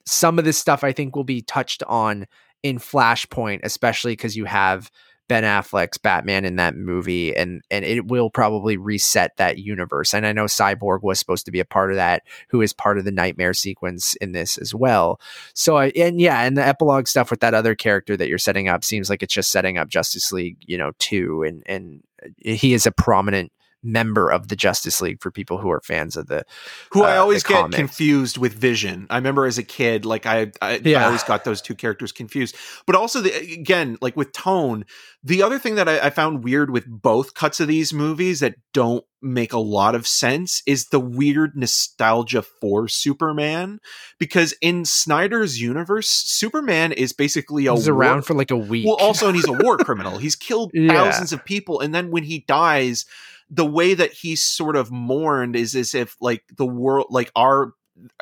some of this stuff I think will be touched on in Flashpoint, especially because you have Ben Affleck's Batman in that movie, and and it will probably reset that universe. And I know Cyborg was supposed to be a part of that, who is part of the Nightmare sequence in this as well. So I and yeah, and the epilogue stuff with that other character that you're setting up seems like it's just setting up Justice League, you know, two, and and he is a prominent member of the Justice League for people who are fans of the Who I uh, always get comic. confused with Vision. I remember as a kid, like I, I, I always got those two characters confused. But also, the, again, like with tone, the other thing that I, I found weird with both cuts of these movies that don't make a lot of sense is the weird nostalgia for Superman. Because in Snyder's universe, Superman is basically a He's war- around for like a week. well, also, and he's a war criminal. He's killed Yeah. thousands of people, and then when he dies, the way that he's sort of mourned is as if like the world, like our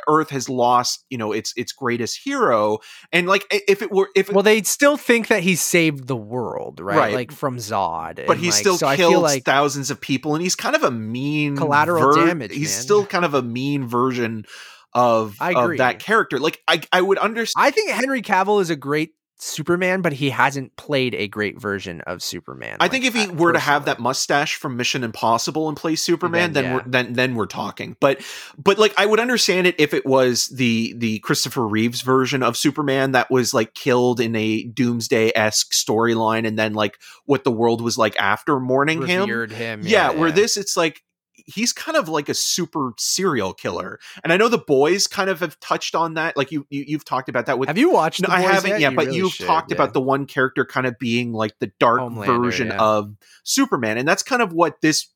Earth has lost, you know, its its greatest hero, and like if it were if it, well, they still think that he saved the world, right? Right. Like from Zod, but he like, still so killed like thousands of people, and he's kind of a mean Collateral damage, He's man. still kind of a mean version of I of that character. Like I I would understand. I think Henry Cavill is a great Superman, but he hasn't played a great version of Superman. I like think if he were to have that mustache from Mission Impossible and play Superman, Then, then, yeah. we're then then we're talking. But but like I would understand it if it was the the Christopher Reeves version of Superman that was like killed in a Doomsday esque storyline, and then like what the world was like after mourning him. him, Yeah, where yeah. this it's like he's kind of like a super serial killer, and I know the boys kind of have touched on that. Like you, you you've talked about that with Have you watched? no, I haven't yet, You but really you've should, talked yeah. about the one character kind of being like the dark Homelander, version yeah. of Superman, and that's kind of what this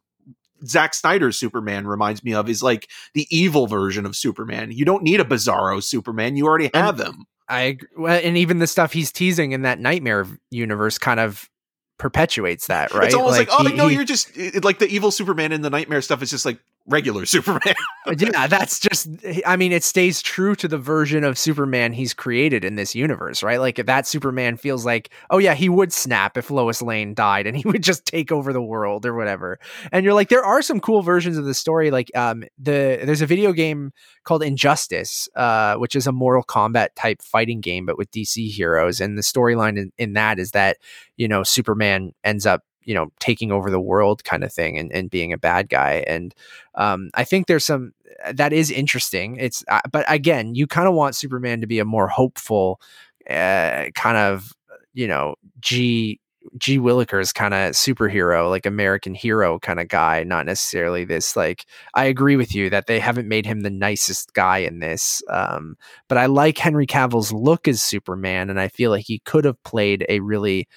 Zack Snyder's Superman reminds me of. Is like the evil version of Superman. You don't need a Bizarro Superman; you already And- have him. I agree. Well, and even the stuff he's teasing in that Nightmare universe kind of perpetuates that, right? It's almost like, oh he- no, he- you're just it, like the evil Superman in the Nightmare stuff is just like regular Superman. yeah, that's just. I mean, it stays true to the version of Superman he's created in this universe, right? Like that Superman feels like, oh yeah, he would snap if Lois Lane died, and he would just take over the world or whatever. And you're like, there are some cool versions of the story. Like, um, the there's a video game called Injustice, uh, which is a Mortal Kombat type fighting game, but with DC heroes. And the storyline in, in that is that you know Superman ends up you know taking over the world kind of thing and, and being a bad guy and um, I think there's some that is interesting. It's uh, but again, you kind of want Superman to be a more hopeful, uh, kind of you know G G Willikers kind of superhero, like American hero kind of guy, not necessarily this like. I agree with you that they haven't made him the nicest guy in this, um, but I like Henry Cavill's look as Superman, and I feel like he could have played a really,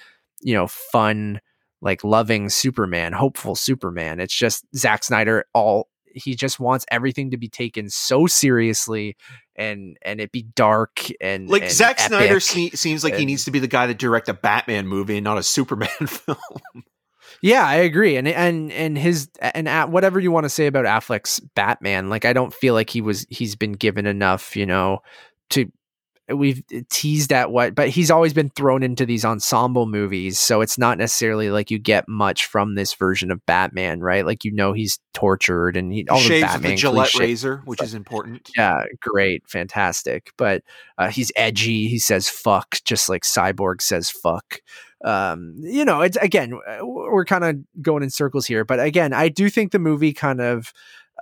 you know, fun like loving Superman, hopeful Superman. It's just Zack Snyder all he just wants everything to be taken so seriously and and it be dark and like and Zack Snyder se- seems like he needs to be the guy to direct a Batman movie and not a Superman film. Yeah, I agree. And and and his and at whatever you want to say about Affleck's Batman, like I don't feel like he was he's been given enough, you know, to we've teased at what but he's always been thrown into these ensemble movies so it's not necessarily like you get much from this version of batman right? Like you know he's tortured and he all the Shaves with batman the Gillette cliche- razor, which is important. yeah great fantastic but uh, he's edgy he says fuck just like cyborg says fuck. Um you know it's again we're kind of going in circles here but again i do think the movie kind of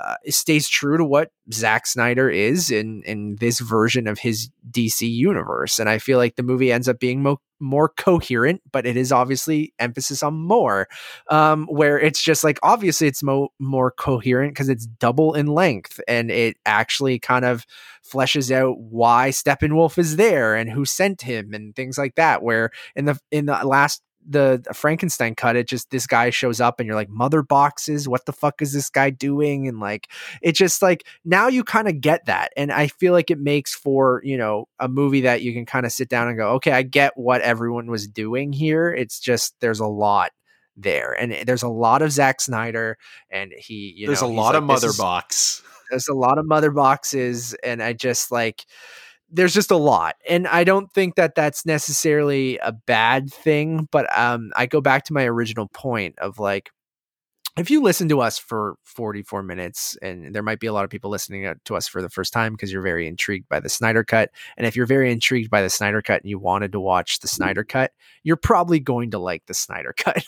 uh, stays true to what Zack Snyder is in in this version of his DC universe, and I feel like the movie ends up being mo- more coherent, but it is obviously emphasis on more, um, where it's just like obviously it's mo- more coherent because it's double in length, and it actually kind of fleshes out why Steppenwolf is there and who sent him and things like that. Where in the in the last the Frankenstein cut, it just this guy shows up and you're like, mother boxes, what the fuck is this guy doing? And like, it just like now you kind of get that. And I feel like it makes for, you know, a movie that you can kind of sit down and go, okay, I get what everyone was doing here. It's just there's a lot there. And eh, there's a lot of Zack Snyder and he, you there's know, a lot like, of mother is, box. There's a lot of mother boxes. And I just like, there's just a lot and i don't think that that's necessarily a bad thing but um i go back to my original point of like if you listen to us for 44 minutes and there might be a lot of people listening to us for the first time because you're very intrigued by the snyder cut and if you're very intrigued by the snyder cut and you wanted to watch the snyder cut you're probably going to like the snyder cut.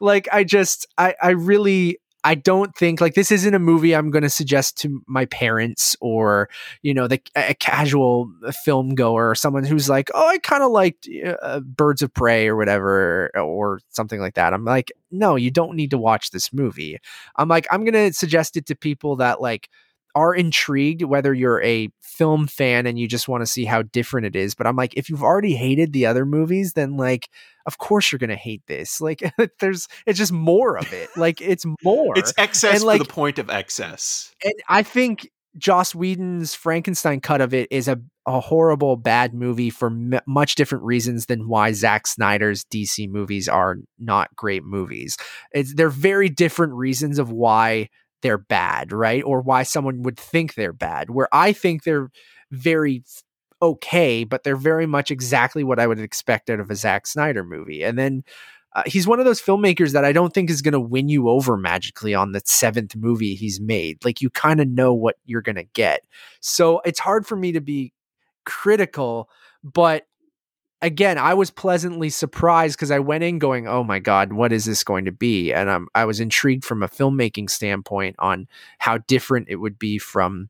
Like i just i i really I don't think like this isn't a movie I'm going to suggest to my parents or you know the a casual film goer or someone who's like, oh, I kind of liked uh, Birds of Prey or whatever or something like that. I'm like, no, you don't need to watch this movie. I'm like, I'm going to suggest it to people that like are intrigued, whether you're a film fan and you just want to see how different it is. But I'm like, if you've already hated the other movies, then like, of course you're gonna hate this. Like, there's it's just more of it. Like, it's more. It's excess and, like, to the point of excess. And I think Joss Whedon's Frankenstein cut of it is a, a horrible, bad movie for m- much different reasons than why Zack Snyder's DC movies are not great movies. It's they're very different reasons of why they're bad, right? Or why someone would think they're bad. Where I think they're very okay, but they're very much exactly what I would expect out of a Zack Snyder movie. And then uh, he's one of those filmmakers that I don't think is going to win you over magically on the seventh movie he's made. Like you kind of know what you're going to get. So it's hard for me to be critical, but again, I was pleasantly surprised because I went in going, "Oh my god, what is this going to be?" And I'm, I was intrigued from a filmmaking standpoint on how different it would be from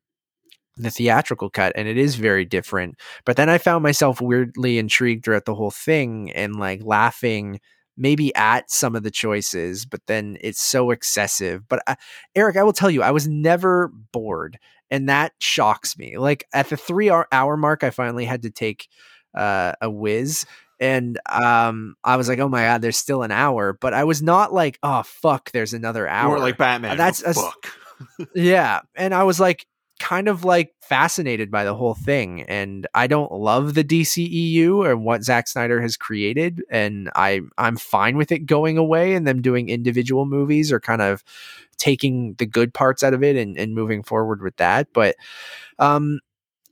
the theatrical cut, and it is very different. But then I found myself weirdly intrigued throughout the whole thing and like laughing. Maybe at some of the choices, but then it's so excessive. But uh, Eric, I will tell you, I was never bored, and that shocks me. Like at the three hour mark, I finally had to take uh, a whiz and um I was like, oh my god, there's still an hour, but I was not like, oh fuck, there's another hour. Or like Batman. That's, oh, fuck. yeah, and I was like, kind of like fascinated by the whole thing, and I don't love the DCEU and what Zack Snyder has created, and I I'm fine with it going away and them doing individual movies or kind of taking the good parts out of it and, and moving forward with that, but um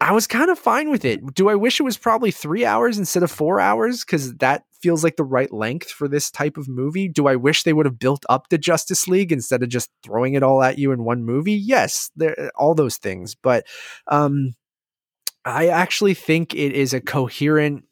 I was kind of fine with it. Do I wish it was probably three hours instead of four hours? Because that feels like the right length for this type of movie. Do I wish they would have built up the Justice League instead of just throwing it all at you in one movie? Yes, there all those things. But um, I actually think it is a coherent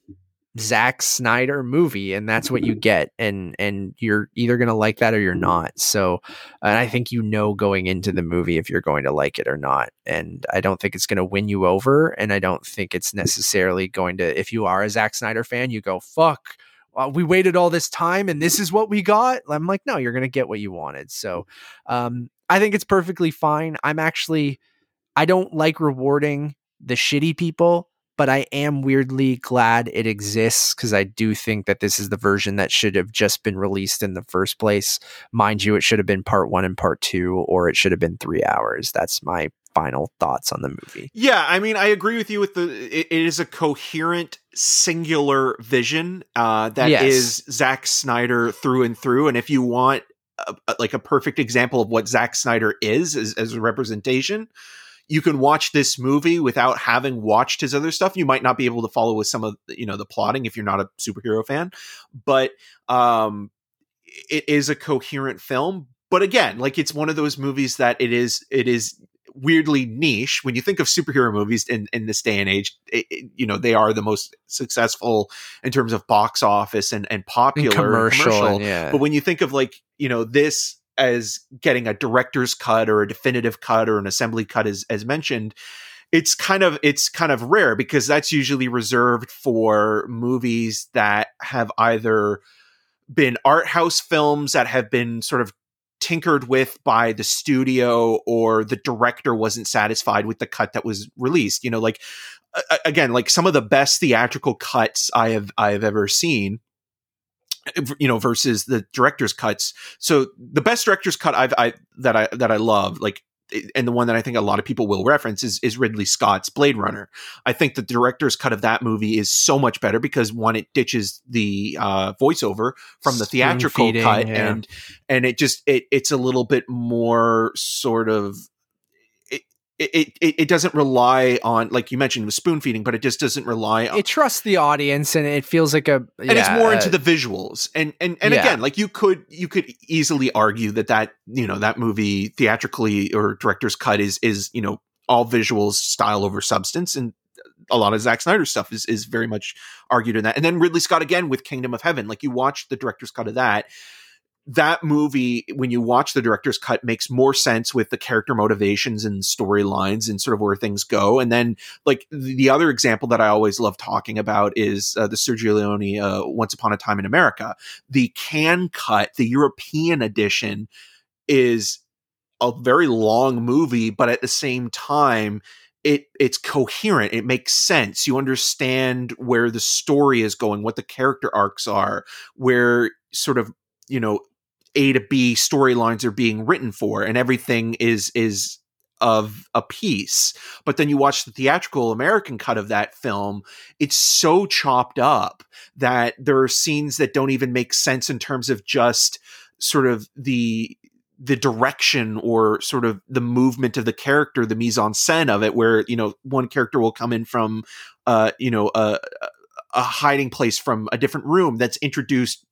Zack Snyder movie, and that's what you get, and and you're either gonna like that or you're not. So, and I think you know going into the movie if you're going to like it or not, and I don't think it's gonna win you over, and I don't think it's necessarily going to. If you are a Zack Snyder fan, you go fuck. Well, we waited all this time, and this is what we got. I'm like, no, you're gonna get what you wanted. So, um, I think it's perfectly fine. I'm actually, I don't like rewarding the shitty people but I am weirdly glad it exists because I do think that this is the version that should have just been released in the first place. Mind you, it should have been part one and part two, or it should have been three hours. That's my final thoughts on the movie. Yeah, I mean, I agree with you with the it, it is a coherent singular vision uh that yes. is Zack Snyder through and through and if you want a, like a perfect example of what Zack Snyder is as, as a representation, you can watch this movie without having watched his other stuff. You might not be able to follow with some of you know the plotting if you're not a superhero fan, but um, it is a coherent film. But again, like it's one of those movies that it is it is weirdly niche when you think of superhero movies in, in this day and age it, it, you know they are the most successful in terms of box office and, and popular and commercial, commercial. And yeah. but when you think of like you know this as getting a director's cut or a definitive cut or an assembly cut as as mentioned it's kind of it's kind of rare because that's usually reserved for movies that have either been art house films that have been sort of tinkered with by the studio or the director wasn't satisfied with the cut that was released you know like again like some of the best theatrical cuts i have i have ever seen you know versus the director's cuts so the best director's cut i've i that i that i love like and the one that I think a lot of people will reference is, is Ridley Scott's Blade Runner. I think the director's cut of that movie is so much better because one, it ditches the uh, voiceover from the theatrical feeding, cut, yeah. and and it just it it's a little bit more sort of it, it, it doesn't rely on like you mentioned with spoon feeding, but it just doesn't rely on it trusts the audience and it feels like a and it's yeah, more into uh, the visuals. And and and Yeah. again like you could you could easily argue that that you know that movie theatrically or director's cut is is you know all visuals style over substance. And a lot of Zack Snyder stuff is is very much argued in that. And then Ridley Scott again with Kingdom of Heaven. Like you watch the director's cut of that that movie when you watch the director's cut makes more sense with the character motivations and storylines and sort of where things go and then like the the other example that I always love talking about is uh, the Sergio Leone uh, Once Upon a Time in America. The Cannes cut, the European edition, is a very long movie, but at the same time, it it's coherent. It makes sense. You understand where the story is going, what the character arcs are, where sort of you know A to B storylines are being written for, and everything is is of a piece. But then you watch the theatrical American cut of that film, it's so chopped up that there are scenes that don't even make sense in terms of just sort of the the direction or sort of the movement of the character, the mise en scène of it, where you know one character will come in from, uh, you know, a, a hiding place from a different room that's introduced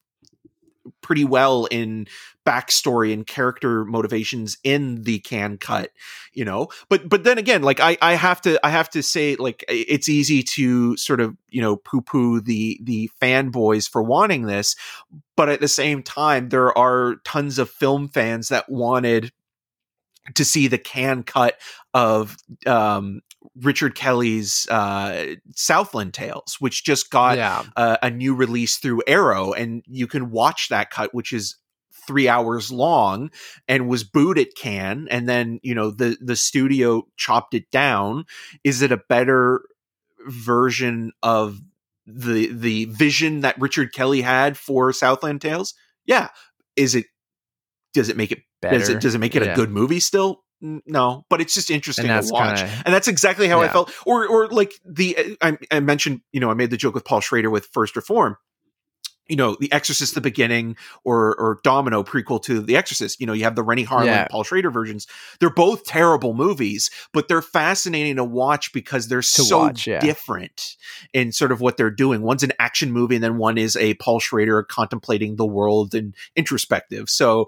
pretty well in backstory and character motivations in the Cannes cut you know? But but then again like i i have to i have to say like it's easy to sort of you know poo poo the the fanboys for wanting this but at the same time there are tons of film fans that wanted to see the Cannes cut of um richard kelly's uh southland tales which just got yeah uh, a new release through Arrow, and you can watch that cut, which is three hours long and was booed at Cannes, and then you know the the studio chopped it down. Is it a better version of the the vision that Richard Kelly had for Southland Tales? Yeah. Is it? Does it make it? Better Does it? Does it make it Yeah. a good movie still? No, but it's just interesting to watch kind of and that's exactly how I felt. Or, or like the eh, I, I mentioned, you know, I made the joke with Paul Schrader with First Reform. You know, The Exorcist, the beginning, or or Dominion prequel to The Exorcist. You know, you have the Renny Harlin, Yeah. Paul Schrader versions. They're both terrible movies, but they're fascinating to watch because they're so watch, yeah. different in sort of what they're doing. One's an action movie, and then one is a Paul Schrader contemplating the world and introspective. So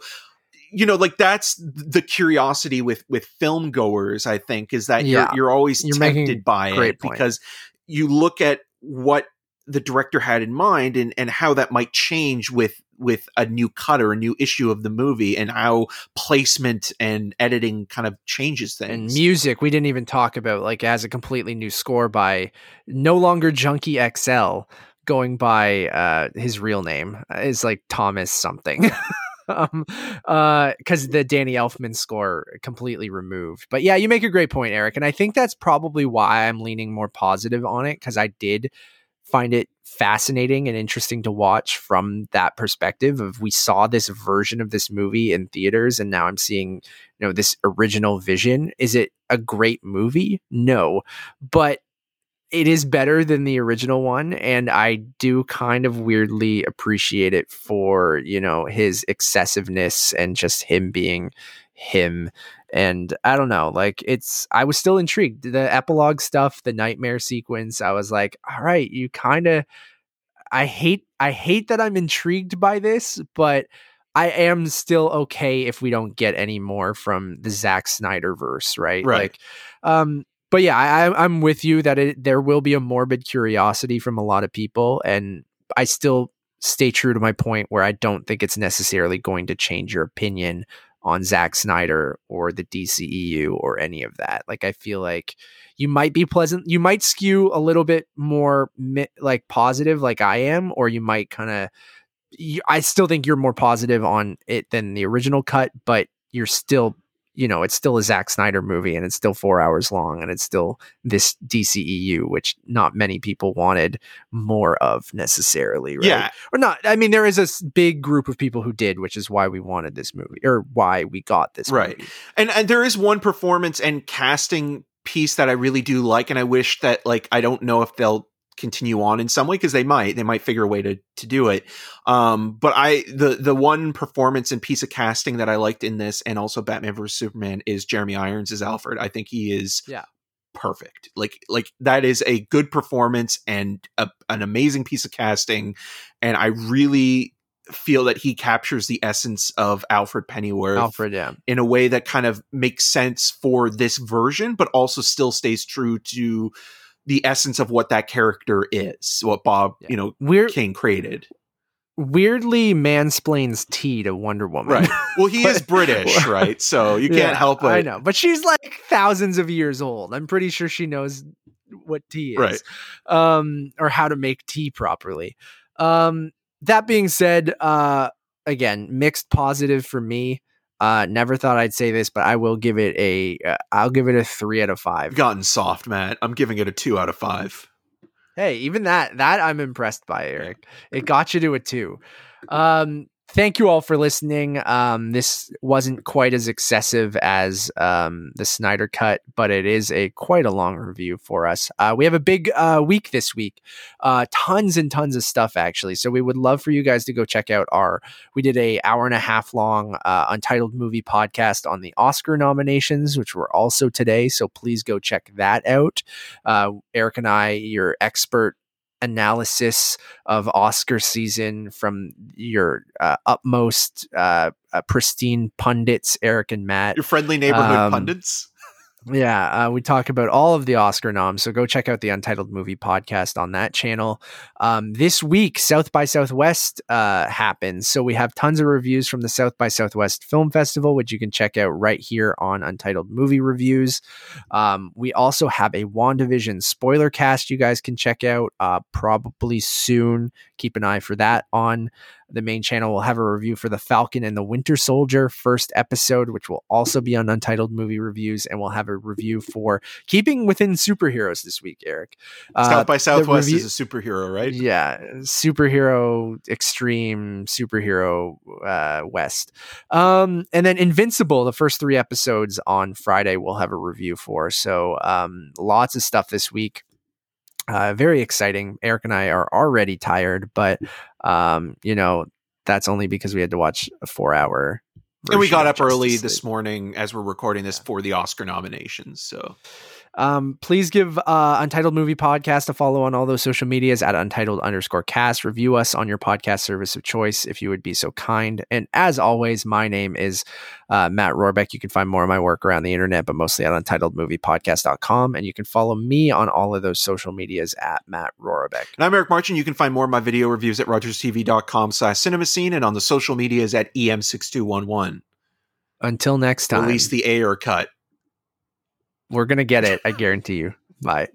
you know like that's the curiosity with with film goers i think is that Yeah. you're you're always You're tempted by it point. because you look at what the director had in mind and and how that might change with with a new cut or a new issue of the movie and how placement and editing kind of changes things. and music we didn't even talk about like as a completely new score by no longer junkie xl going by uh his real name uh, is like thomas something um uh because the danny elfman score completely removed. But yeah you make a great point eric and i think that's probably why i'm leaning more positive on it because i did find it fascinating and interesting to watch from that perspective of we saw this version of this movie in theaters and now i'm seeing you know this original vision. Is it a great movie? No. But it is better than the original one and i do kind of weirdly appreciate it for you know his excessiveness and just him being him and i don't know like it's i was still intrigued the epilogue stuff the nightmare sequence i was like all right you kind of i hate i hate that i'm intrigued by this but I am still okay if we don't get any more from the Zack Snyder verse, right? Right. Like, um, but yeah, I, I'm with you that it, there will be a morbid curiosity from a lot of people, and I still stay true to my point where I don't think it's necessarily going to change your opinion on Zack Snyder or the DCEU or any of that. Like, I feel like you might be pleasant, you might skew a little bit more mi- like positive, like I am, or you might kind of. I still think you're more positive on it than the original cut, but you're still you know, it's still a Zack Snyder movie and it's still four hours long and it's still this DCEU, which not many people wanted more of necessarily, right? Yeah. Or not. I mean, there is a big group of people who did, which is why we wanted this movie or why we got this Right. movie. and and there is one performance and casting piece that I really do like, and I wish that like I don't know if they'll continue on in some way because they might they might figure a way to to do it um but i the the one performance and piece of casting that i liked in this and also batman vs superman is jeremy irons as alfred i think he is Yeah. perfect like like that is a good performance and a, an amazing piece of casting and i really feel that he captures the essence of alfred pennyworth Alfred, yeah. in a way that kind of makes sense for this version, but also still stays true to the essence of what that character is, what Bob, Yeah. you know, Weird, Kane created. weirdly mansplains tea to Wonder Woman. Right. Well, he is But- British, right? So you can't Yeah, help it. I know, but she's like thousands of years old. I'm pretty sure she knows what tea is, Right. Um, or how to make tea properly. Um, that being said, uh, again, mixed positive for me. Uh, never thought I'd say this, but I will give it a. Uh, I'll give it a three out of five. Gotten soft, Matt. I'm giving it a two out of five. Hey, even that that I'm impressed by, Eric. It got you to a two. Um, thank you all for listening. Um, this wasn't quite as excessive as um, the Snyder cut, but it is a quite a long review for us. Uh, we have a big uh, week this week, uh, tons and tons of stuff actually. So we would love for you guys to go check out our. We did a hour and a half long uh, Untitled Movie podcast on the Oscar nominations, which were also today. So please go check that out. Uh, Eric and I, your expert analysis of Oscar season from your uh, utmost uh, uh, pristine pundits, Eric and Matt. Your friendly neighborhood Um, pundits. Yeah, uh, we talk about all of the Oscar noms, so go check out the Untitled Movie podcast on that channel. Um, this week, South by Southwest uh, happens, so we have tons of reviews from the South by Southwest Film Festival, which you can check out right here on Untitled Movie Reviews. Um, we also have a WandaVision spoiler cast you guys can check out uh, probably soon. Keep an eye for that on the main channel. We'll have a review for The Falcon and the Winter Soldier first episode, which will also be on Untitled Movie Reviews. And we'll have a review for Keeping Within Superheroes this week, Eric. Uh, South by Southwest review- is a superhero, right? yeah, superhero extreme superhero uh, West, um, and then Invincible. The first three episodes on Friday we'll have a review for. So um, lots of stuff this week. Uh, very exciting. Eric and I are already tired, but um, you know that's only because we had to watch a four-hour. And we got up early this morning as we're recording this for the Oscar nominations. So Um, please give uh, Untitled Movie Podcast a follow on all those social medias at Untitled underscore cast. Review us on your podcast service of choice if you would be so kind. And as always, my name is uh, Matt Rohrbeck. You can find more of my work around the internet, but mostly at UntitledMoviePodcast.com. And you can follow me on all of those social medias at Matt Rohrbeck. And I'm Eric Marchin. You can find more of my video reviews at rogerstv.com slash cinemascene and on the social medias at E EM6211. Until next time, Release the Ayer cut. We're to get it. I guarantee you. Bye.